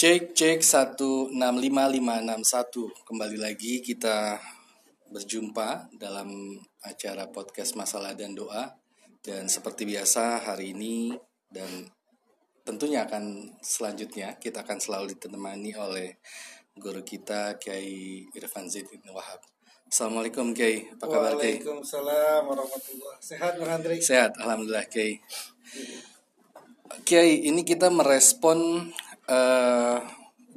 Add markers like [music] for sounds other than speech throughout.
Cek cek 165561 Kembali lagi kita berjumpa dalam acara podcast Masalah dan Doa Dan seperti biasa hari ini dan tentunya akan selanjutnya kita akan selalu ditemani oleh guru kita Kiai Irfan Zaidin Wahab Assalamualaikum Kiai, apa kabar Kiai? Waalaikumsalam warahmatullah. Sehat Bang Andri? Sehat, Alhamdulillah Kiai Kiai, ini kita merespon uh,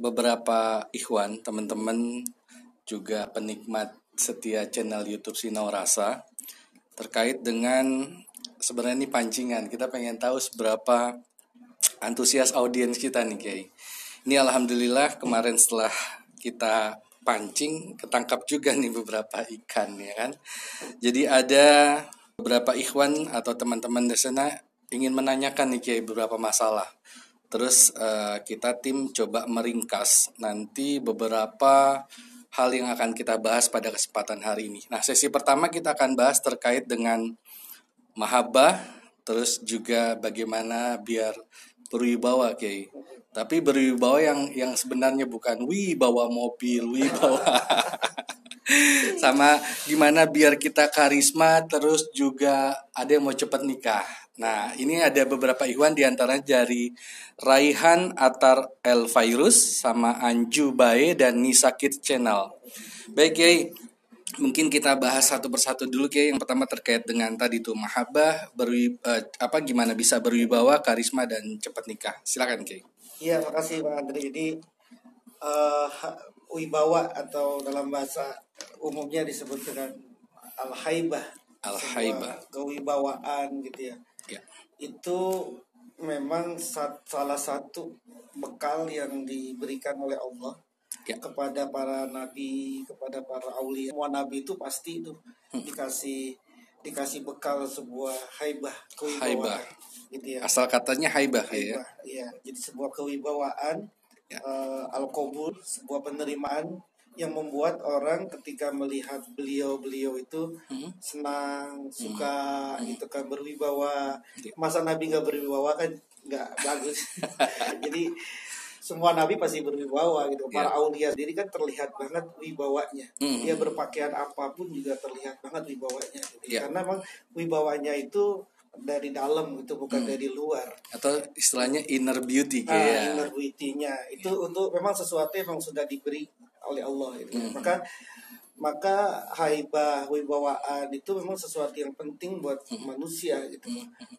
beberapa ikhwan, teman-teman juga penikmat setia channel YouTube Sinau Rasa terkait dengan sebenarnya ini pancingan. Kita pengen tahu seberapa antusias audiens kita nih, Kiai. Ini alhamdulillah kemarin setelah kita pancing ketangkap juga nih beberapa ikan ya kan. Jadi ada beberapa ikhwan atau teman-teman di sana ingin menanyakan nih Kiai beberapa masalah. Terus uh, kita tim coba meringkas nanti beberapa hal yang akan kita bahas pada kesempatan hari ini. Nah, sesi pertama kita akan bahas terkait dengan mahabbah, terus juga bagaimana biar berwibawa Kiai. Tapi berwibawa yang yang sebenarnya bukan wibawa mobil, wibawa [laughs] sama gimana biar kita karisma terus juga ada yang mau cepat nikah. Nah, ini ada beberapa ikhwan di antaranya dari Raihan Atar El Virus sama Anju Bae dan Nisa Kids Channel. Baik, Kiai. Mungkin kita bahas satu persatu dulu Kiai. Yang pertama terkait dengan tadi tuh mahabbah, berwi, uh, apa gimana bisa berwibawa, karisma dan cepat nikah. Silakan, Kiai. Iya, makasih Bang Andri. Jadi uh, wibawa atau dalam bahasa umumnya disebut dengan al-haibah. Al-haibah. Kewibawaan gitu ya. Ya. Itu memang salah satu bekal yang diberikan oleh Allah Ya. kepada para nabi, kepada para aulia. Semua nabi itu pasti itu Hmm. dikasih dikasih bekal sebuah haibah, kewibawaan. Haibah. Gitu ya. Asal katanya haibah ya. Haibah, iya. Jadi sebuah kewibawaan Ya. eh, al-qabul, sebuah penerimaan yang membuat orang ketika melihat beliau-beliau itu Hmm. senang, suka, gitu kan berwibawa. Ya. Masa Nabi nggak berwibawa kan nggak bagus. [laughs] Jadi semua nabi pasti berwibawa gitu. Para Ya. aulia sendiri kan terlihat banget wibawanya. Hmm. Dia berpakaian apa pun juga terlihat banget wibawanya. Gitu. Ya. Karena memang wibawanya itu dari dalam gitu, bukan Hmm. dari luar. Atau istilahnya inner beauty Ah, kayak. inner beauty-nya itu untuk memang sesuatu yang memang sudah diberi oleh Allah gitu. Hmm. Maka maka haibah wibawaan itu memang sesuatu yang penting buat manusia gitu.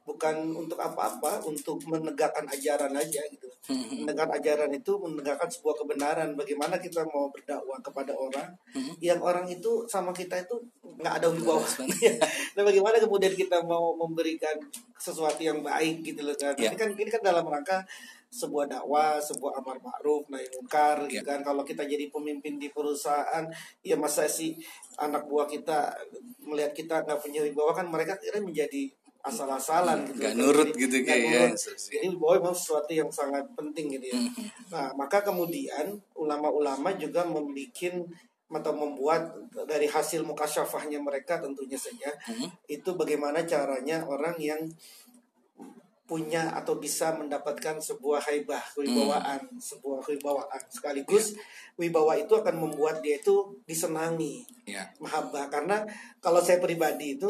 Bukan untuk apa-apa, untuk menegakkan ajaran aja gitu. Menegakkan ajaran itu menegakkan sebuah kebenaran. Bagaimana kita mau berdakwah kepada orang yang orang itu sama kita itu nggak ada wibawa. Nggak [laughs] nah, bagaimana kemudian kita mau memberikan sesuatu yang baik gitu loh kan. Ya. Ini kan ini kan dalam rangka sebuah dakwah, sebuah amar ma'ruf, nahi munkar gitu Ya. kan. Kalau kita jadi pemimpin di perusahaan, ya masa sih anak buah kita melihat kita nggak punya wibawa kan mereka kira menjadi asal-asalan gitu. Kan. nurut Jadi, gitu kayak ya. Jadi wibawa memang sesuatu yang sangat penting gitu ya. Hmm. Nah, maka kemudian ulama-ulama juga membuat atau membuat dari hasil mukasyafahnya mereka tentunya saja Hmm. itu bagaimana caranya orang yang punya atau bisa mendapatkan sebuah haibah kewibawaan sebuah kewibawaan sekaligus wibawa itu akan membuat dia itu disenangi Ya. mahabbah karena kalau saya pribadi itu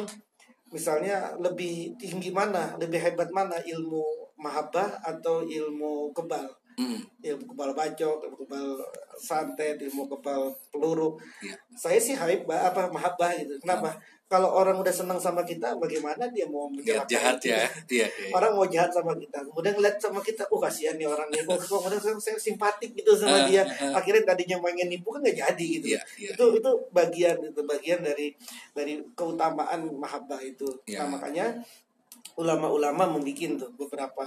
misalnya lebih tinggi mana lebih hebat mana ilmu mahabbah atau ilmu kebal Hmm. ilmu kebal bacok, ilmu kebal santet, ilmu kebal peluru. Ya. Saya sih haibah apa mahabbah gitu. Kenapa? Kalau orang udah senang sama kita, bagaimana dia mau jahat kita? ya. Iya. iya. Orang mau jahat sama kita, kemudian ngeliat sama kita, oh kasihan nih orang nih, kemudian saya, saya simpatik gitu Ah, sama dia. ah, ah. Akhirnya tadinya pengen nipu kan nggak jadi gitu. Iya, iya. Itu itu bagian itu bagian dari dari keutamaan mahabbah itu. Iya. Nah makanya ulama-ulama membuat tuh beberapa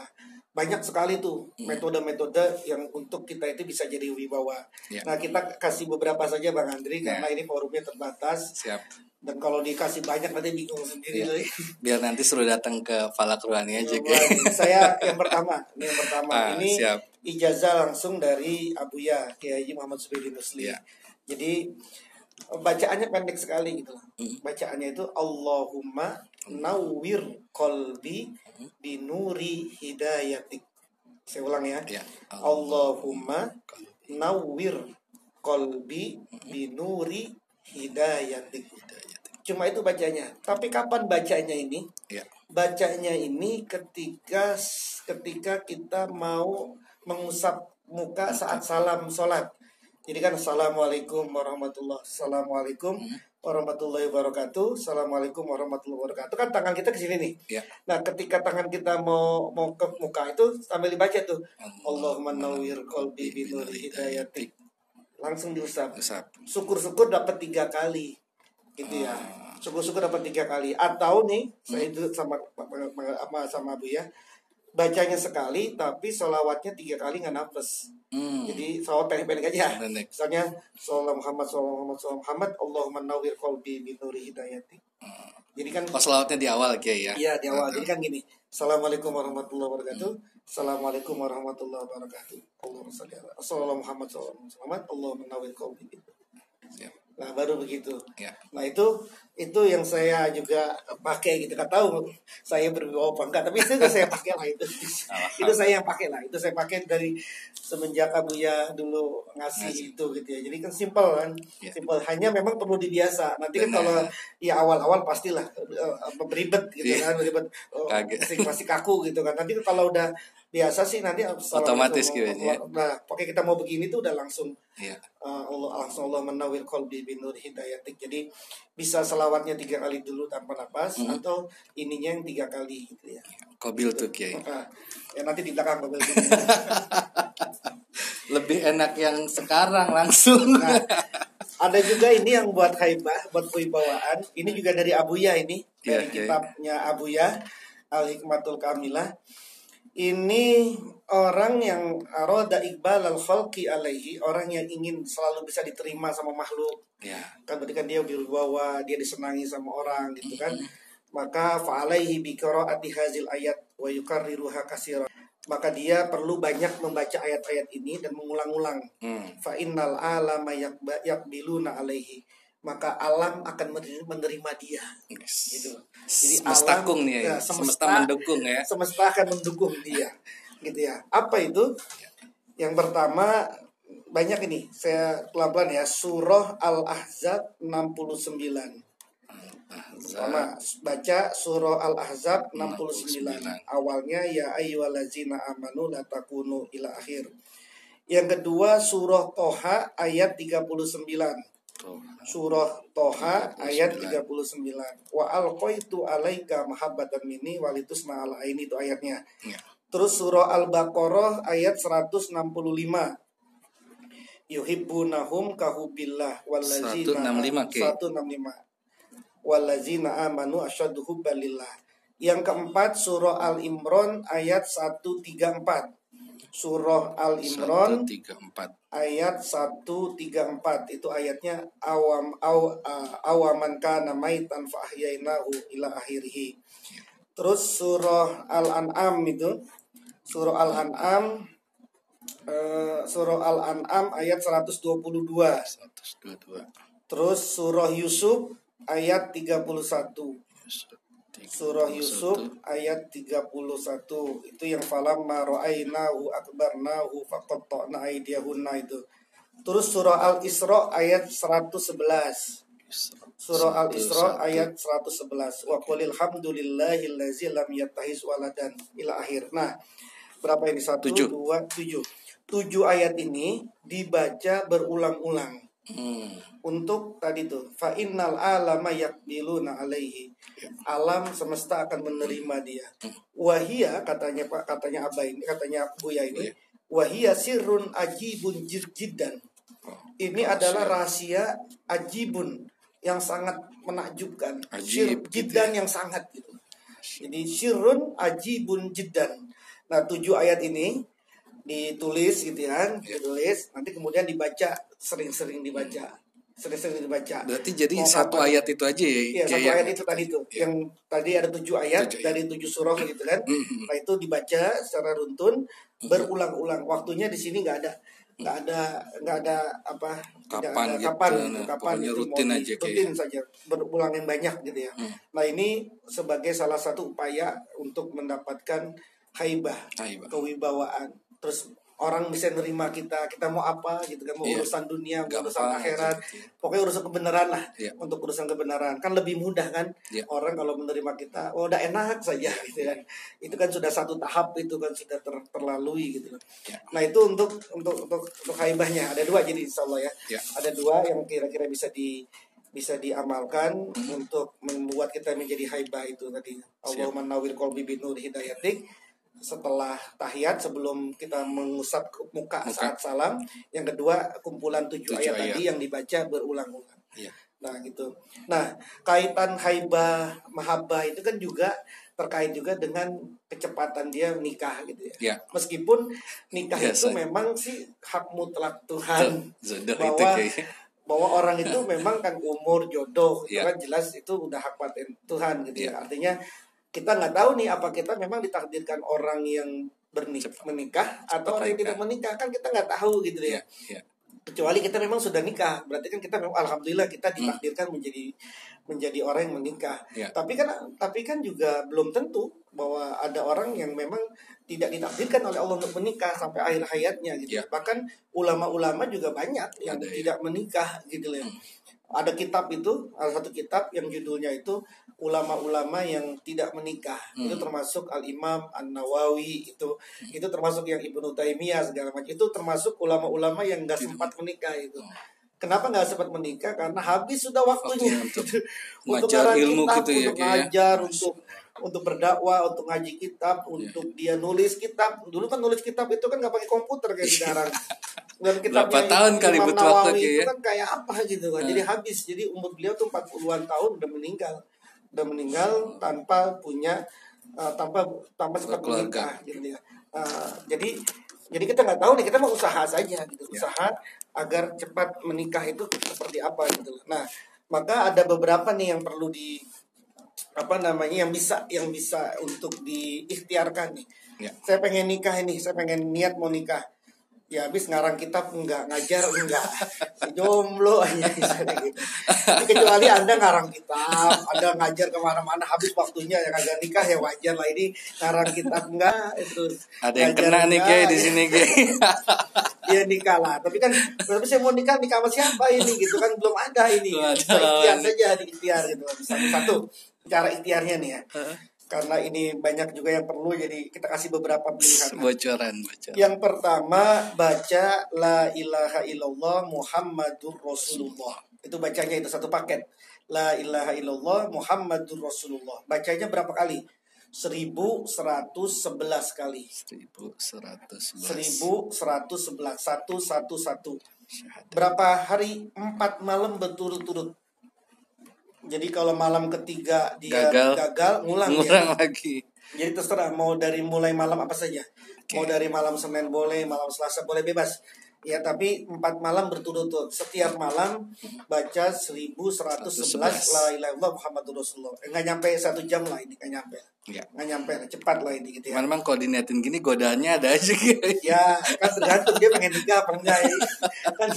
banyak sekali tuh Hmm. metode-metode yang untuk kita itu bisa jadi wibawa. Ya. Nah kita kasih beberapa saja bang Andri Ya. karena ini forumnya terbatas Siap. dan kalau dikasih banyak nanti bingung sendiri Ya. loh. Biar nanti suruh datang ke Falak Ruhani aja. Wah, Saya yang pertama, ini yang pertama Ah, ini siap. ijazah langsung dari Abuya Kiai Muhammad Subedi Muslim. Ya. Jadi bacaannya pendek sekali gitu. Bacaannya itu Allahumma nawwir qalbi binuri hidayatik. Saya ulang ya. Ya. Allahumma nawwir qalbi binuri hidayatik. Cuma itu bacanya. Tapi kapan bacanya ini? Ya. Bacanya ini ketika ketika kita mau mengusap muka saat salam sholat. Jadi kan assalamualaikum warahmatullah, assalamualaikum warahmatullahi wabarakatuh, assalamualaikum warahmatullahi wabarakatuh. Kan tangan kita ke sini nih. Ya. Nah, ketika tangan kita mau mau ke muka itu sambil dibaca tuh, Allahumma nawwir qalbi binuri hidayatik. Langsung diusap. Usap. Syukur-syukur dapat tiga kali, gitu ya. Syukur-syukur dapat tiga kali. Atau nih, saya itu sama sama sama Bu ya, bacanya sekali, tapi solawatnya tiga kali nggak nafas. Hmm. Jadi salawat pendek-pendek aja. Pendek. Misalnya Sallallahu Muhammad Sallallahu Muhammad Sallallahu Muhammad Allahumma nawwir qalbi binuri hidayati. Jadi kan Pas selawatnya di awal Kiai ya. Iya di awal. Jadi kan gini. Assalamualaikum warahmatullahi wabarakatuh. Assalamualaikum warahmatullahi wabarakatuh. Allahumma shalli ala Sallallahu Muhammad Sallallahu Muhammad Allahumma nawwir qalbi. Nah baru begitu. Ya. Nah itu itu yang saya juga pakai gitu. Gak tahu saya berwibawa apa enggak. Tapi itu saya pakai lah itu. itu saya yang pakai lah. Itu saya pakai dari semenjak Abuya dulu ngasih itu gitu ya. Jadi kan simpel kan. Ya. Simpel. Hanya memang perlu dibiasa. Nanti kan Benar. kalau ya awal-awal pastilah eh, beribet gitu Iya. kan. Beribet. Oh, Kaget. kaku gitu kan. Nanti kalau udah biasa sih nanti Otomatis gitu ya. Nah, pakai kita mau begini tuh udah langsung Ya. Uh, Allah langsung Allah menawir kolbi binur hidayatik jadi bisa selawatnya tiga kali dulu tanpa nafas Hmm. atau ininya yang tiga kali gitu ya Kobil tuh Kiai. Nah, ya nanti di belakang mobil [laughs] Lebih enak yang sekarang langsung. nah, ada juga ini yang buat haibah buat kewibawaan ini juga dari Abuya ini dari iya. kitabnya Abuya Al Hikmatul Kamilah ini orang yang roda iqbal al khalqi alaihi orang yang ingin selalu bisa diterima sama makhluk. Ya. kan berarti kan dia berwibawa dia disenangi sama orang gitu kan. Maka fa'alaihi bi qiraati hazil ayat wa yukarriruha katsira maka dia perlu banyak membaca ayat-ayat ini dan mengulang-ulang. Hmm. fa innal alama yakbiluna alaihi maka alam akan menerima, dia Yes. gitu jadi Semesta alam kung nih ya. ya, Semesta mendukung ya. semesta akan mendukung dia [laughs] gitu ya apa itu yang pertama banyak ini saya pelan-pelan ya surah al ahzab 69 Pertama, baca surah Al-Ahzab 69. 69. Awalnya ya ayyuhallazina amanu la takunu ila akhir. Yang kedua surah Toha ayat 39. Surah Toha 39. ayat 39. Wa alqaitu alaika mahabbatan minni walitusna ala aini itu ayatnya. Ya. Terus surah Al-Baqarah ayat 165. Yuhibbunahum kahubillah wallazina 165, Ki. 165. Wallazina amanu asyaddu hubban lillah. Yang keempat surah Al-Imran ayat 134. Surah Al-Imran 134. Ayat 134 itu ayatnya awam aw, uh, awaman kana maitan fa ahyainahu ila akhirih. Terus surah Al-An'am itu surah Al-An'am eh, surah Al-An'am ayat 122. 122. Terus surah Yusuf ayat 31. Surah Yusuf ayat 31 itu yang falam mara'ainahu akbarnahu faqatta'na aydiyahunna itu. Terus surah Al-Isra ayat 111. Surah Al-Isra ayat 111. Wa qulil hamdulillahillazi lam yattahiz waladan ila akhir. Nah, berapa ini? Satu, Tujuh. dua, tujuh. Tujuh ayat ini dibaca berulang-ulang Hmm. untuk tadi tuh fa innal alama yakbiluna alaihi. Ya. alam semesta akan menerima dia. Wahia katanya pak katanya abah ini katanya buya ini Buya. wahia sirrun ajibun jid- jiddan. Oh, ini adalah rahasia ajibun yang sangat menakjubkan. Ajib, gitu jiddan yang sangat gitu. Jadi sirrun ajibun jiddan. Nah tujuh ayat ini ditulis gitu kan Ya. ditulis nanti kemudian dibaca sering-sering dibaca sering-sering dibaca Berarti jadi Mau satu kapan? ayat itu aja ya. Iya Kiai, satu ya? ayat itu tadi tuh Iya. yang tadi ada tujuh ayat Tujuh dari tujuh surah gitu kan Mhm. nah itu dibaca secara runtun berulang-ulang waktunya di sini nggak ada nggak ada nggak ada apa Kapan ada gitu, kapan nah, gitu, kapan gitu, rutin mau aja kayak- rutin saja berulang yang banyak gitu ya Hmm. nah ini sebagai salah satu upaya untuk mendapatkan haibah, Haibah. kewibawaan. Terus orang bisa nerima kita, kita mau apa gitu kan, mau Iya. urusan dunia, mau Gampang urusan aja akhirat, gitu ya. pokoknya urusan kebenaran lah. Iya. Untuk urusan kebenaran kan lebih mudah kan Iya. orang kalau menerima kita, oh udah enak saja [laughs] gitu kan. Itu kan sudah satu tahap itu kan sudah ter- terlalui gitu. loh. Iya. Nah itu untuk untuk untuk untuk haibahnya ada dua jadi insya Allah ya. Iya. Ada dua yang kira-kira bisa di bisa diamalkan Hmm. untuk membuat kita menjadi haibah itu tadi. Allahumma nawwir qalbi binur hidayatik. Setelah tahiyat sebelum kita mengusap muka, Muka. saat salam, yang kedua kumpulan tujuh, Tujuh ayat, ayat. tadi yang dibaca berulang-ulang. Iya. Nah gitu. Nah kaitan haibah mahabbah itu kan juga terkait juga dengan kecepatan dia nikah gitu ya. Ya. Meskipun nikah Biasa. itu memang sih hak mutlak Tuhan Jodoh itu bahwa bahwa orang itu memang kan umur jodoh itu Iya. kan jelas itu udah hak paten Tuhan gitu Iya. ya. Artinya kita nggak tahu nih apa kita memang ditakdirkan orang yang bernikah menikah atau orang yang tidak menikah kan kita nggak tahu gitu Iya, ya iya. kecuali kita memang sudah nikah berarti kan kita memang alhamdulillah Hmm. kita ditakdirkan menjadi menjadi orang yang menikah Iya. tapi kan tapi kan juga belum tentu bahwa ada orang yang memang tidak ditakdirkan oleh Allah untuk menikah sampai akhir hayatnya gitu Iya. bahkan ulama-ulama juga banyak yang Ada, ya. tidak menikah gitu loh ada kitab itu ada satu kitab yang judulnya itu ulama-ulama yang tidak menikah. Itu Hmm. termasuk al Imam An Nawawi itu itu termasuk yang Ibnu Taimiyah segala macam. Itu termasuk ulama-ulama yang nggak sempat menikah itu. Oh. kenapa nggak sempat menikah? Karena habis sudah waktunya. Waktunya untuk [laughs] untuk ngajar ilmu kitab, gitu ya, untuk ya. ngajar untuk untuk berdakwah untuk ngaji kitab untuk dia nulis kitab. Dulu kan nulis kitab itu kan nggak pakai komputer kayak sekarang. Dan Berapa tahun kali Imam butuh waktu, itu ya? kan kayak apa gitu kan jadi habis. Jadi umur beliau tuh 40-an tahun udah meninggal. Udah meninggal tanpa punya uh, tanpa tanpa sempat menikah gitu ya. Uh, jadi jadi kita nggak tahu nih kita mau usaha saja gitu. Ya. usaha agar cepat menikah itu seperti apa gitu. Nah maka ada beberapa nih yang perlu di apa namanya yang bisa yang bisa untuk diikhtiarkan nih Ya. saya pengen nikah ini saya pengen niat mau nikah ya habis ngarang kitab enggak ngajar enggak jomblo [laughs] aja misalnya gitu kecuali anda ngarang kitab anda ngajar ke mana-mana habis waktunya yang agak nikah ya wajar lah ini ngarang kitab enggak itu Ada yang kena nih kayak di ya. sini kayak. [laughs] Iya nikah lah, tapi kan tapi saya mau nikah nikah sama siapa ini gitu kan belum ada ini. Bisa ikhtiar saja di ikhtiar gitu. Satu satu cara ikhtiarnya nih ya. Karena ini banyak juga yang perlu jadi kita kasih beberapa pilihan. [laughs] bocoran, bocoran. Yang pertama baca la ilaha illallah Muhammadur Rasulullah. Itu bacanya itu satu paket. La ilaha illallah Muhammadur Rasulullah. Bacanya berapa kali? 1111 kali. 1111. 1111 satu satu satu berapa hari empat malam berturut-turut jadi kalau malam ketiga dia Gagal. gagal, ngulang dia. Ngurang lagi. jadi terserah mau dari mulai malam apa saja mau dari malam senin boleh malam selasa boleh bebas ya tapi empat malam berturut-turut setiap malam baca 1111 la ilaha illallah muhammadur rasulullah. Eh, nggak nyampe satu jam lah ini nggak nyampe. Ya. nggak nyampe cepat lah ini gitu ya. Memang kalau diniatin gini godaannya ada aja kayak. ya kan tergantung dia pengen nikah apa enggak ya. kan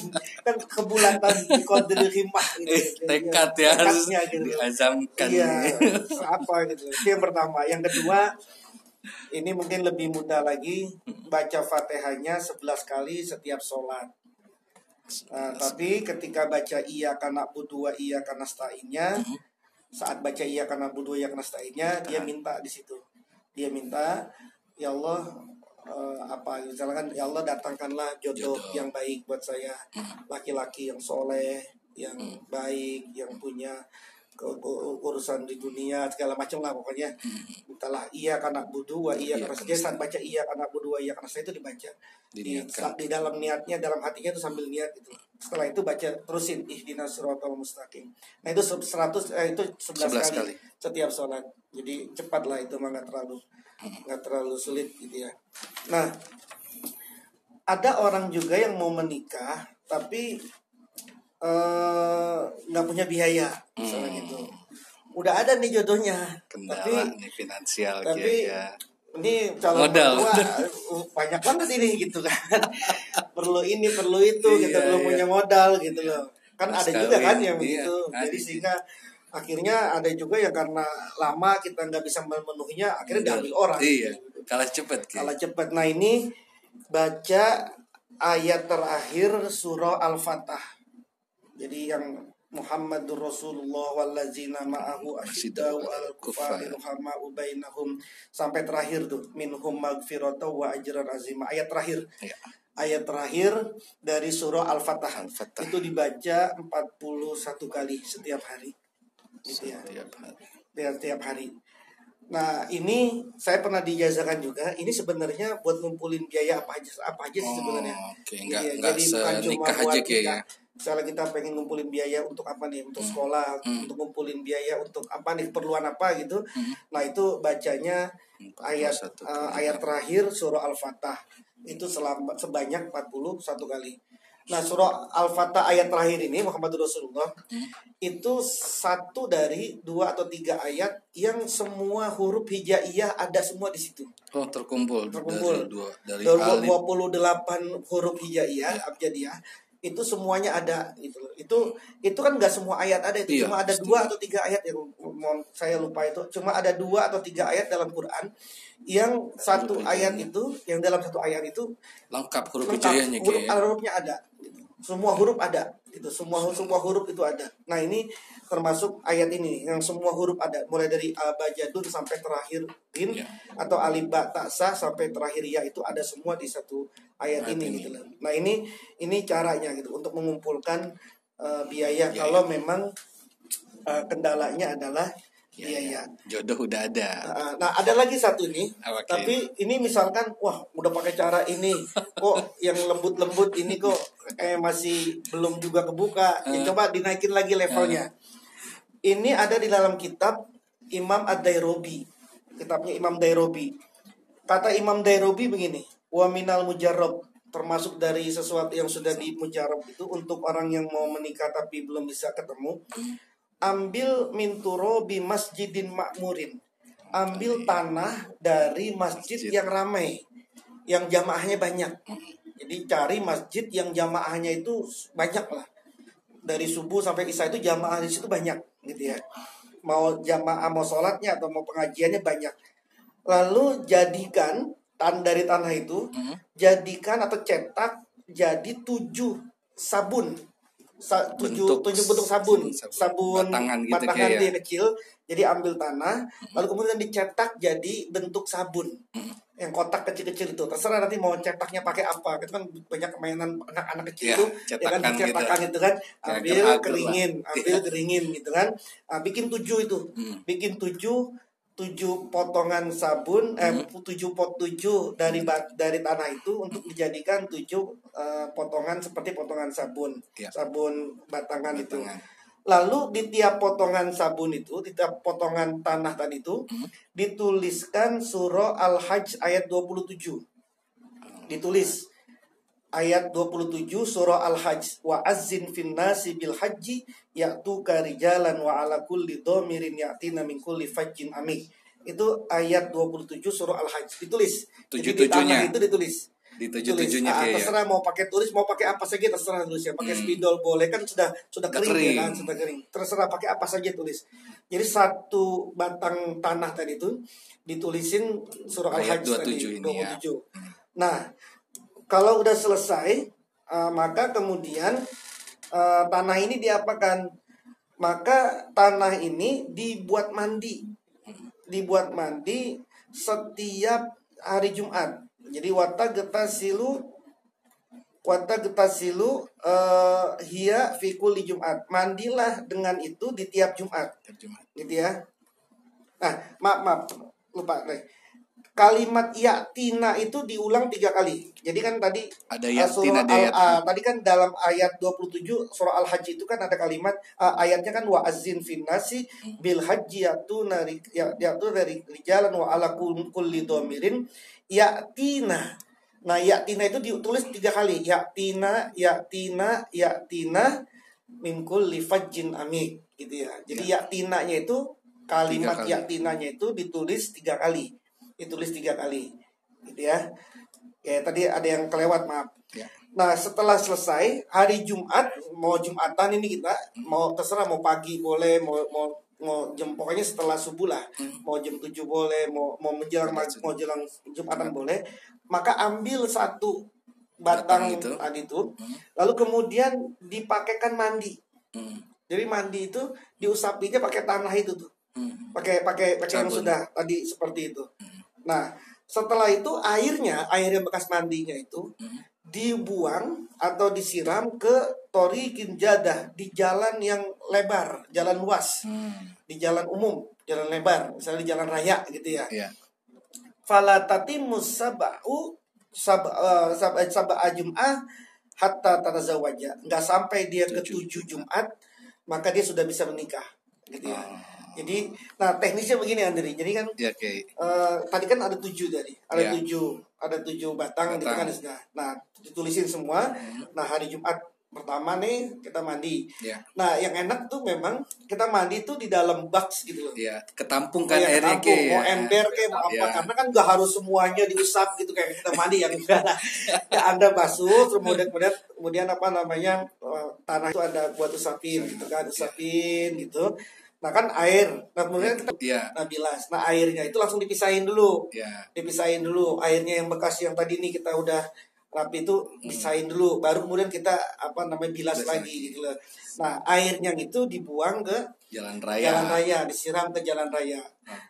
kan kebulatan di kode himah gitu Tekad ya harus Tekadnya gitu. diazamkan. iya apa gitu. Itu yang pertama. Yang kedua ini mungkin lebih mudah lagi baca fatihahnya 11 kali setiap sholat. Nah, tapi ketika baca iya karena budua iya karena stainya saat baca iya karena budua iya karena stainya dia minta di situ. Dia minta ya Allah eh, apa? Misalkan ya Allah datangkanlah jodoh, Jodoh. yang baik buat saya. Laki-laki yang soleh yang baik yang punya urusan di dunia segala macam lah pokoknya. Mintalah iya karena budua iya Iya karena saya. saat baca iya karena budua iya karena saya itu dibaca. Di, di dalam niatnya dalam hatinya itu sambil niat gitu setelah itu baca terusin ihdinas siratal mustaqim. Nah itu 100 eh, itu 11, 11 kali, kali. setiap sholat. Jadi cepat lah itu mah nggak terlalu nggak terlalu sulit gitu ya. Nah ada orang juga yang mau menikah tapi eh, nggak punya biaya misalnya Hmm. gitu udah ada nih jodohnya Kendala tapi nih finansial tapi kayak ini calon Modal. uh, banyak banget ini gitu kan [laughs] perlu ini perlu itu kita Iya, belum iya. punya modal gitu loh kan Mas ada juga kan yang iya, begitu ada jadi sih. sehingga akhirnya ada juga yang karena lama kita nggak bisa memenuhinya akhirnya diambil orang Iya, kalah cepet Ki. kalau cepat nah ini baca ayat terakhir surah al-fatah jadi yang Muhammadur Rasulullah wallazina ma'ahu asyiddau al kufari ruhama'u bainahum sampai terakhir tuh minhum magfirata wa ajran azima ayat terakhir Iya. ayat terakhir dari surah Al-Fatah. Al-Fatah. Itu dibaca 41 kali setiap hari. Gitu ya. Setiap hari. Setiap, setiap hari. Nah, ini saya pernah dijazakan juga. Ini sebenarnya buat ngumpulin biaya apa aja apa aja sih sebenarnya. Oh, Oke, Gitu nggak ya. nggak Jadi bukan cuma buat aja kita. ya. Misalnya kita pengen ngumpulin biaya untuk apa nih? Untuk sekolah, Hmm. untuk ngumpulin biaya untuk apa nih? Keperluan apa gitu. Hmm. Nah, itu bacanya ayat 41 kali. ayat terakhir surah Al-Fatah itu selama sebanyak 41 kali. Nah, surah Al-Fatah ayat terakhir ini Muhammad Rasulullah Hmm. itu satu dari dua atau tiga ayat yang semua huruf hijaiyah ada semua di situ. Oh, terkumpul, Terkumpul. dari dua dari Dari alif. 28 huruf hijaiyah abjadiyah itu semuanya ada itu loh. itu itu kan nggak semua ayat ada itu Iya, cuma ada dua atau tiga ayat yang mohon saya lupa itu cuma ada dua atau tiga ayat dalam Quran yang satu ayat itu yang dalam satu ayat itu lengkap huruf hijaiyahnya huruf ya. hurufnya ada gitu. Semua huruf ada itu semua semua huruf itu ada nah ini termasuk ayat ini yang semua huruf ada mulai dari abajadun sampai terakhir din Ya. atau alif ba ta sa sampai terakhir ya itu ada semua di satu ayat Ayat ini, ini. gitu loh nah ini ini caranya gitu untuk mengumpulkan uh, biaya Biaya. kalau memang uh, kendalanya adalah Ya, biaya ya. Jodoh udah ada. Nah, Nah, ada lagi satu nih. Ki? Tapi ini misalkan, wah, udah pakai cara ini, kok yang lembut-lembut ini kok kayak masih belum juga kebuka. Ya, coba dinaikin lagi levelnya. Ini ada di dalam kitab Imam Ad-Dairobi. Kitabnya Imam Dairobi. Kata Imam Dairobi begini, wa minal mujarrab termasuk dari sesuatu yang sudah di mujarab itu untuk orang yang mau menikah tapi belum bisa ketemu ambil minturo bi masjidin makmurin. Ambil tanah dari masjid Masjid. yang ramai yang jamaahnya banyak. Jadi cari masjid yang jamaahnya itu banyak lah. Dari subuh sampai isya itu jamaah di situ banyak gitu ya. Mau jamaah mau sholatnya atau mau pengajiannya banyak. Lalu jadikan tan dari tanah itu Hmm. jadikan atau cetak jadi tujuh sabun Sa- tujuh Bentuk tujuh bentuk sabun sabun. sabun Batangan gitu batangan kayak dia ya. kecil jadi ambil tanah lalu kemudian dicetak jadi bentuk sabun Hmm. yang kotak kecil-kecil itu terserah nanti mau cetaknya pakai apa itu kan banyak mainan anak-anak kecil Ya, itu ya kan cetakan cetakan gitu. itu kan ambil keringin ambil keringin gitu kan Ah, bikin tujuh itu Hmm. bikin tujuh tujuh potongan sabun eh Hmm. tujuh pot tujuh dari dari tanah itu untuk dijadikan tujuh eh, potongan seperti potongan sabun Ya. sabun batangan, itu Batangan. lalu di tiap potongan sabun itu di tiap potongan tanah tadi itu Hmm. dituliskan surah al hajj ayat 27 ditulis ayat 27 surah Al-Hajj wa azzin fin nasi bil haji ya'tuka rijalan wa ala kulli dhamirin ya'tina min kulli fajjin amik itu ayat 27 surah Al-Hajj ditulis Jadi di tanah Tujuh-tujuhnya. itu ditulis Di Tulis. tujuh-tujuhnya Ah, Ki ya. terserah mau pakai tulis mau pakai apa saja terserah tulis ya pakai Hmm. spidol boleh kan sudah sudah Udah kering, ya kering. kan sudah kering terserah pakai apa saja tulis jadi satu batang tanah tadi itu ditulisin surah Ayat Al-Hajj tadi 27 ini ya. 27 nah kalau udah selesai uh, maka kemudian uh, tanah ini diapakan? Maka tanah ini dibuat mandi. Dibuat mandi setiap hari Jumat. Jadi wata getasilu wata getasilu uh, hia fikul di Jumat. Mandilah dengan itu di tiap Jumat. Gitu ya. Nah, maaf, maaf, lupa deh. Kalimat yatina itu diulang tiga kali. Jadi kan tadi Ada uh, surah ada al, ayat. uh, tadi kan dalam ayat 27 surah Al-Hajj itu kan ada kalimat uh, ayatnya kan wa azin finnasi bil haji yatuna ya- yatuna dari rijalan wa ala kul- kulli dhamirin yatina. Nah, yatina itu ditulis tiga kali. Yatina, yatina, yatina min kulli fajjin amik gitu ya. Jadi yatinanya itu kalimat yatinanya itu ditulis tiga kali. Ditulis tiga kali. Gitu ya. Ya tadi ada yang kelewat maaf. Ya. Nah setelah selesai hari Jumat mau Jumatan ini kita mau terserah mau pagi boleh mau mau mau jam pokoknya setelah subuh lah Hmm. mau jam 7 boleh mau mau menjelang mau jelang Jumatan boleh maka ambil satu batang Batang itu. tadi itu Hmm. lalu kemudian dipakaikan mandi Hmm. jadi mandi itu diusapinya pakai tanah itu tuh Hmm. pakai pakai pakai yang sudah tadi seperti itu nah setelah itu airnya air yang bekas mandinya itu Hmm. dibuang atau disiram ke tori kinjadah di jalan yang lebar jalan luas Hmm. di jalan umum jalan lebar misalnya di jalan raya gitu ya Iya. falatatimus sab'u sab uh, sab sab'a jum'ah hatta tanazawaja nggak sampai dia ke Tujuh. tujuh Jumat maka dia sudah bisa menikah gitu ya Oh. Jadi nah teknisnya begini Andri jadi kan Ya, oke. eh, tadi kan ada tujuh tadi ada Ya. tujuh ada tujuh batang, gitu Batang. kan sudah nah ditulisin semua Hmm. nah hari Jumat pertama nih kita mandi Ya. nah yang enak tuh memang kita mandi tuh di dalam box gitu loh Ya, ketampung kan yang airnya ketampung, kayak mau ember kayak mau apa Ya. karena kan nggak harus semuanya diusap gitu kayak kita mandi yang [laughs] enggak ya anda basuh kemudian kemudian kemudian apa namanya eh, tanah itu ada buat usapin gitu kan usapin gitu nah kan air. Nah kemudian kita Ya. nah bilas. Nah airnya itu langsung dipisahin dulu. Ya. dipisahin dulu. Airnya yang bekas yang tadi ini kita udah rapi itu pisahin dulu. Baru kemudian kita apa namanya bilas Bilas lagi lagi. gitu loh. Nah airnya itu dibuang ke Jalan raya. jalan raya. Disiram ke jalan raya.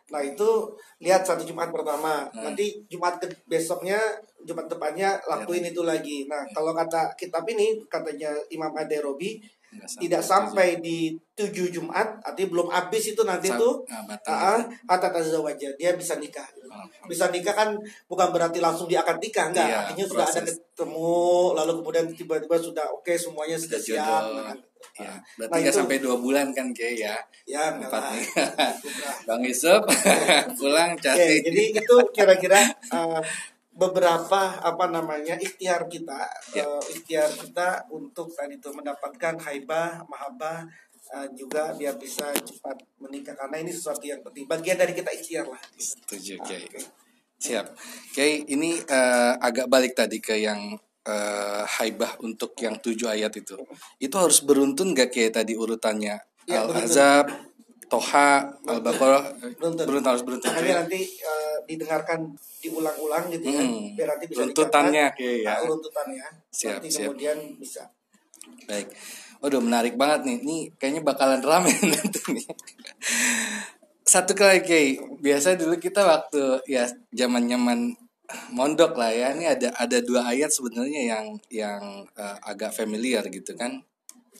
Nah. Itu lihat satu jumat pertama. Hmm. nanti jumat ke besoknya jumat depannya lakuin itu lagi. Nah kalau kata kitab ini katanya Imam Ade Robi tidak sampai di tujuh jumat artinya belum habis itu nanti Sam- tuh. ah, batang ah tazawwaja. Dia bisa nikah. Bisa nikah kan bukan berarti langsung dia akan nikah enggak. Iya, artinya sudah ada proses. ketemu lalu kemudian tiba-tiba sudah oke semuanya sudah Sudah siap. Nah, Ya, nah, berarti itu- sampai dua bulan kan kayak ya. ya Empat nih. Bang Yusuf [laughs] pulang cari. jadi itu kira-kira uh, beberapa apa namanya ikhtiar kita, Ya. uh, ikhtiar kita untuk tadi itu mendapatkan haibah, mahabbah, uh, juga biar bisa cepat menikah karena ini sesuatu yang penting. Bagian dari kita ikhtiar lah. Setuju, Ah, Kiai. oke. Siap. Kiai, ini eh, agak balik tadi ke yang eh, haibah untuk yang tujuh ayat itu. Itu harus beruntun gak Kiai tadi urutannya? Ya, beruntun. Al-Ahzab, Toha, Al-Baqarah, Beruntun. beruntun harus beruntun. Kiai. nanti uh, didengarkan diulang-ulang gitu ya, Hmm. biar nanti bisa Runtutannya, dicatat. Ya. Ah, runtutannya. Siap, nanti siap. kemudian bisa. Baik. Waduh menarik banget nih. Nih kayaknya bakalan rame [laughs] nanti nih. Satu kali Kiai. Biasa dulu kita waktu ya zaman-zaman mondok lah ya. Ini ada ada dua ayat sebenarnya yang yang eh, agak familiar gitu kan.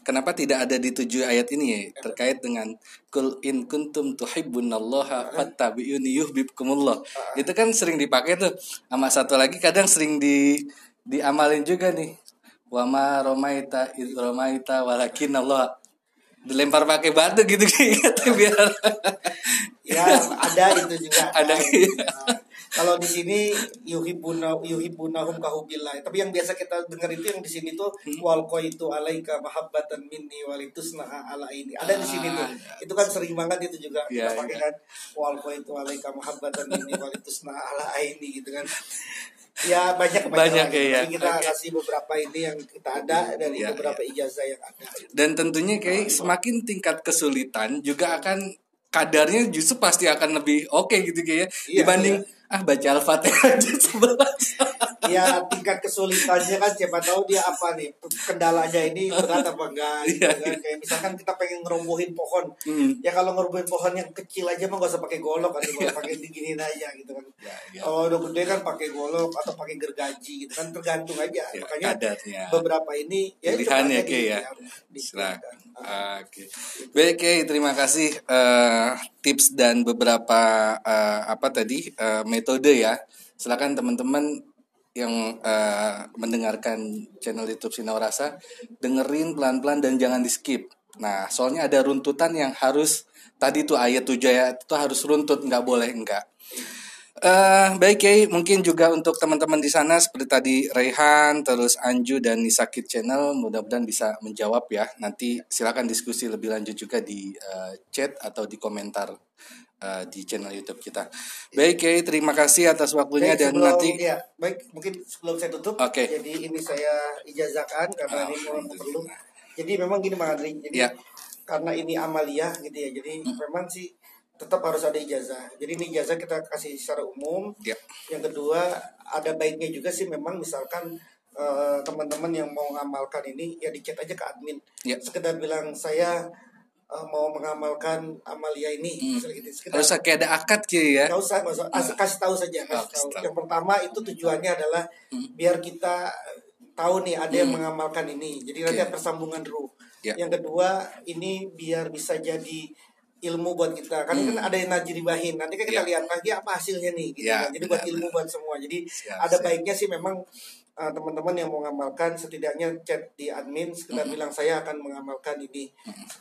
Kenapa tidak ada di tujuh ayat ini ya? Terkait dengan kul in kuntum tuhibbunallaha fattabi'uni yuhibbukumullah. Itu kan sering dipakai tuh. Sama satu lagi kadang sering di diamalin juga nih. Wa ma romaita id romaita walakin Allah dilempar pakai batu gitu [laughs] gitu biar Ya, ada itu juga. Ada. Nah, kalau di sini yuhibuna yuhibunahum kahubillah. Tapi yang biasa kita dengar itu yang di sini tuh Hmm. qaitu alaika mahabbatan minni walitusna ala ini. Ada di sini tuh. Ah, ada. Itu kan sering banget itu juga Iya, kita pakai iya. kan wal qaitu alaika mahabbatan minni walitusna ala ini gitu kan. Ya banyak Banyak, iya. Tapi kita Oke. kasih beberapa ini yang kita ada dari Iya, beberapa ijazah yang ada. dan tentunya kayak semakin tingkat kesulitan juga akan kadarnya justru pasti akan lebih oke gitu kayak Iya, dibanding ah baca al-fatihah [laughs] aja sebelas ya tingkat kesulitannya kan siapa tahu dia apa nih kendalanya ini berat apa enggak gitu Iya, kan. kayak misalkan kita pengen ngerumbuhin pohon Hmm. ya kalau ngerumbuhin pohon yang kecil aja mah gak usah pakai golok atau kalau pakai diginin aja gitu kan [laughs] Ya, ya. kalau udah gede kan pakai golok atau pakai gergaji gitu kan tergantung aja Ya, makanya kadarnya. beberapa ini ya itu Pilihan ya, makanya Ki, ya. di- Silakan. Ah. Oke. Baik, terima kasih eh, tips dan beberapa eh, apa tadi eh, metode ya. Silakan teman-teman yang eh, mendengarkan channel YouTube Sinau Rasa dengerin pelan-pelan dan jangan di-skip. Nah, soalnya ada runtutan yang harus tadi tuh ayat 7 ya itu harus runtut nggak boleh enggak. Eh baik Kiai, mungkin juga untuk teman-teman di sana seperti tadi Rehan, terus Anju dan Nisakit Channel, mudah-mudahan bisa menjawab ya. Nanti silakan diskusi lebih lanjut juga di eh, chat atau di komentar uh, di channel YouTube kita. Baik, Kiai, terima kasih atas waktunya Baik, dan sebelum, nanti ya, baik mungkin sebelum saya tutup, Oke. jadi ini saya ijazahkan karena ini memang perlu. Jadi memang gini Bang Adri, jadi Ya. karena ini amaliyah gitu ya, jadi memang sih tetap harus ada ijazah. Jadi ini ijazah kita kasih secara umum. Ya. Yang kedua ada baiknya juga sih memang misalkan eh, teman-teman yang mau mengamalkan ini ya dicat aja ke admin. Ya. Sekedar bilang saya eh, mau mengamalkan amalia ini, misalnya gitu. Sekedar kayak ada akad Kiai ya. Nggak usah, nggak usah. As- kasih tahu saja. Kasih tahu. tahu. Yang pertama itu tujuannya adalah biar kita tahu nih ada yang mengamalkan ini. Jadi nanti Oke. ada persambungan ruh. Ya. Yang kedua ini biar bisa jadi ilmu buat kita. Kan kan ada yang najribahin. Nanti kan kita Ya. lihat lagi apa hasilnya nih. Gitu Ya, kan. Jadi buat benar, ilmu buat semua. Jadi Siap, ada siap. baiknya sih memang uh, teman-teman yang mau mengamalkan setidaknya chat di admin sekedar bilang saya akan mengamalkan ini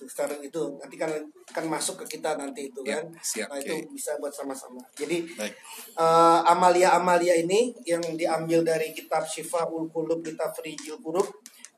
sekarang itu nanti kan kan masuk ke kita nanti itu Ya, kan siap, nah itu oke. bisa buat sama-sama jadi Baik. Eh, amalia-amalia ini yang diambil dari kitab Syifaul Qulub kitab Rijil Qulub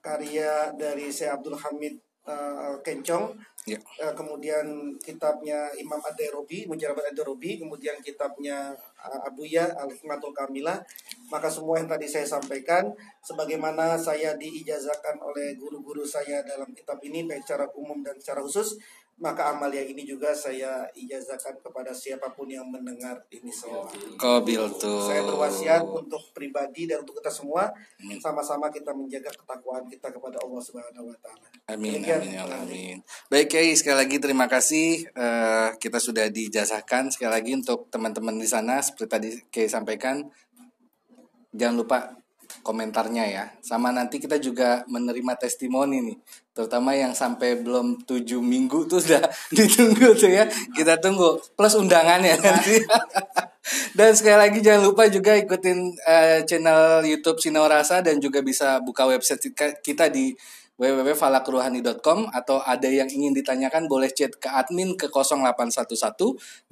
karya dari Syekh Abdul Hamid eh, Kencong Ya. Eh, kemudian kitabnya Imam Ad-Darobi Mujarabat Ad-Darobi kemudian kitabnya eh, Abuya Al-Hikmatul Kamilah maka semua yang tadi saya sampaikan sebagaimana saya diijazahkan oleh guru-guru saya dalam kitab ini baik secara umum dan secara khusus maka amalia ini juga saya ijazahkan kepada siapa pun yang mendengar ini semua. Kobil tuh. Saya berwasiat untuk pribadi dan untuk kita semua Amin. sama-sama kita menjaga ketakwaan kita kepada Allah Subhanahu wa taala. Amin, Demikian, amin, ya amin. Baik, Kiai, sekali lagi terima kasih. Eh, kita sudah dijazahkan sekali lagi untuk teman-teman di sana seperti tadi Kiai sampaikan. Jangan lupa komentarnya ya. Sama nanti kita juga menerima testimoni nih. Terutama yang sampai belum tujuh minggu tuh sudah [laughs] ditunggu tuh ya. Kita tunggu plus undangannya nanti. [laughs] Dan sekali lagi jangan lupa juga ikutin eh, channel YouTube Sinau Rasa dan juga bisa buka website kita- di www.falakruhani.com atau ada yang ingin ditanyakan boleh chat ke admin ke 0811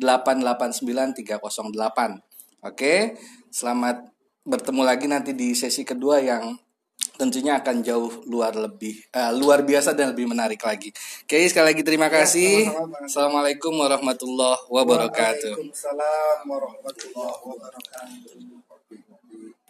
889 308. Oke, selamat bertemu lagi nanti di sesi kedua yang tentunya akan jauh luar lebih eh, luar biasa dan lebih menarik lagi. Oke, sekali lagi terima Ya, kasih. Bang. Assalamualaikum warahmatullahi wabarakatuh. Waalaikumsalam warahmatullahi wabarakatuh.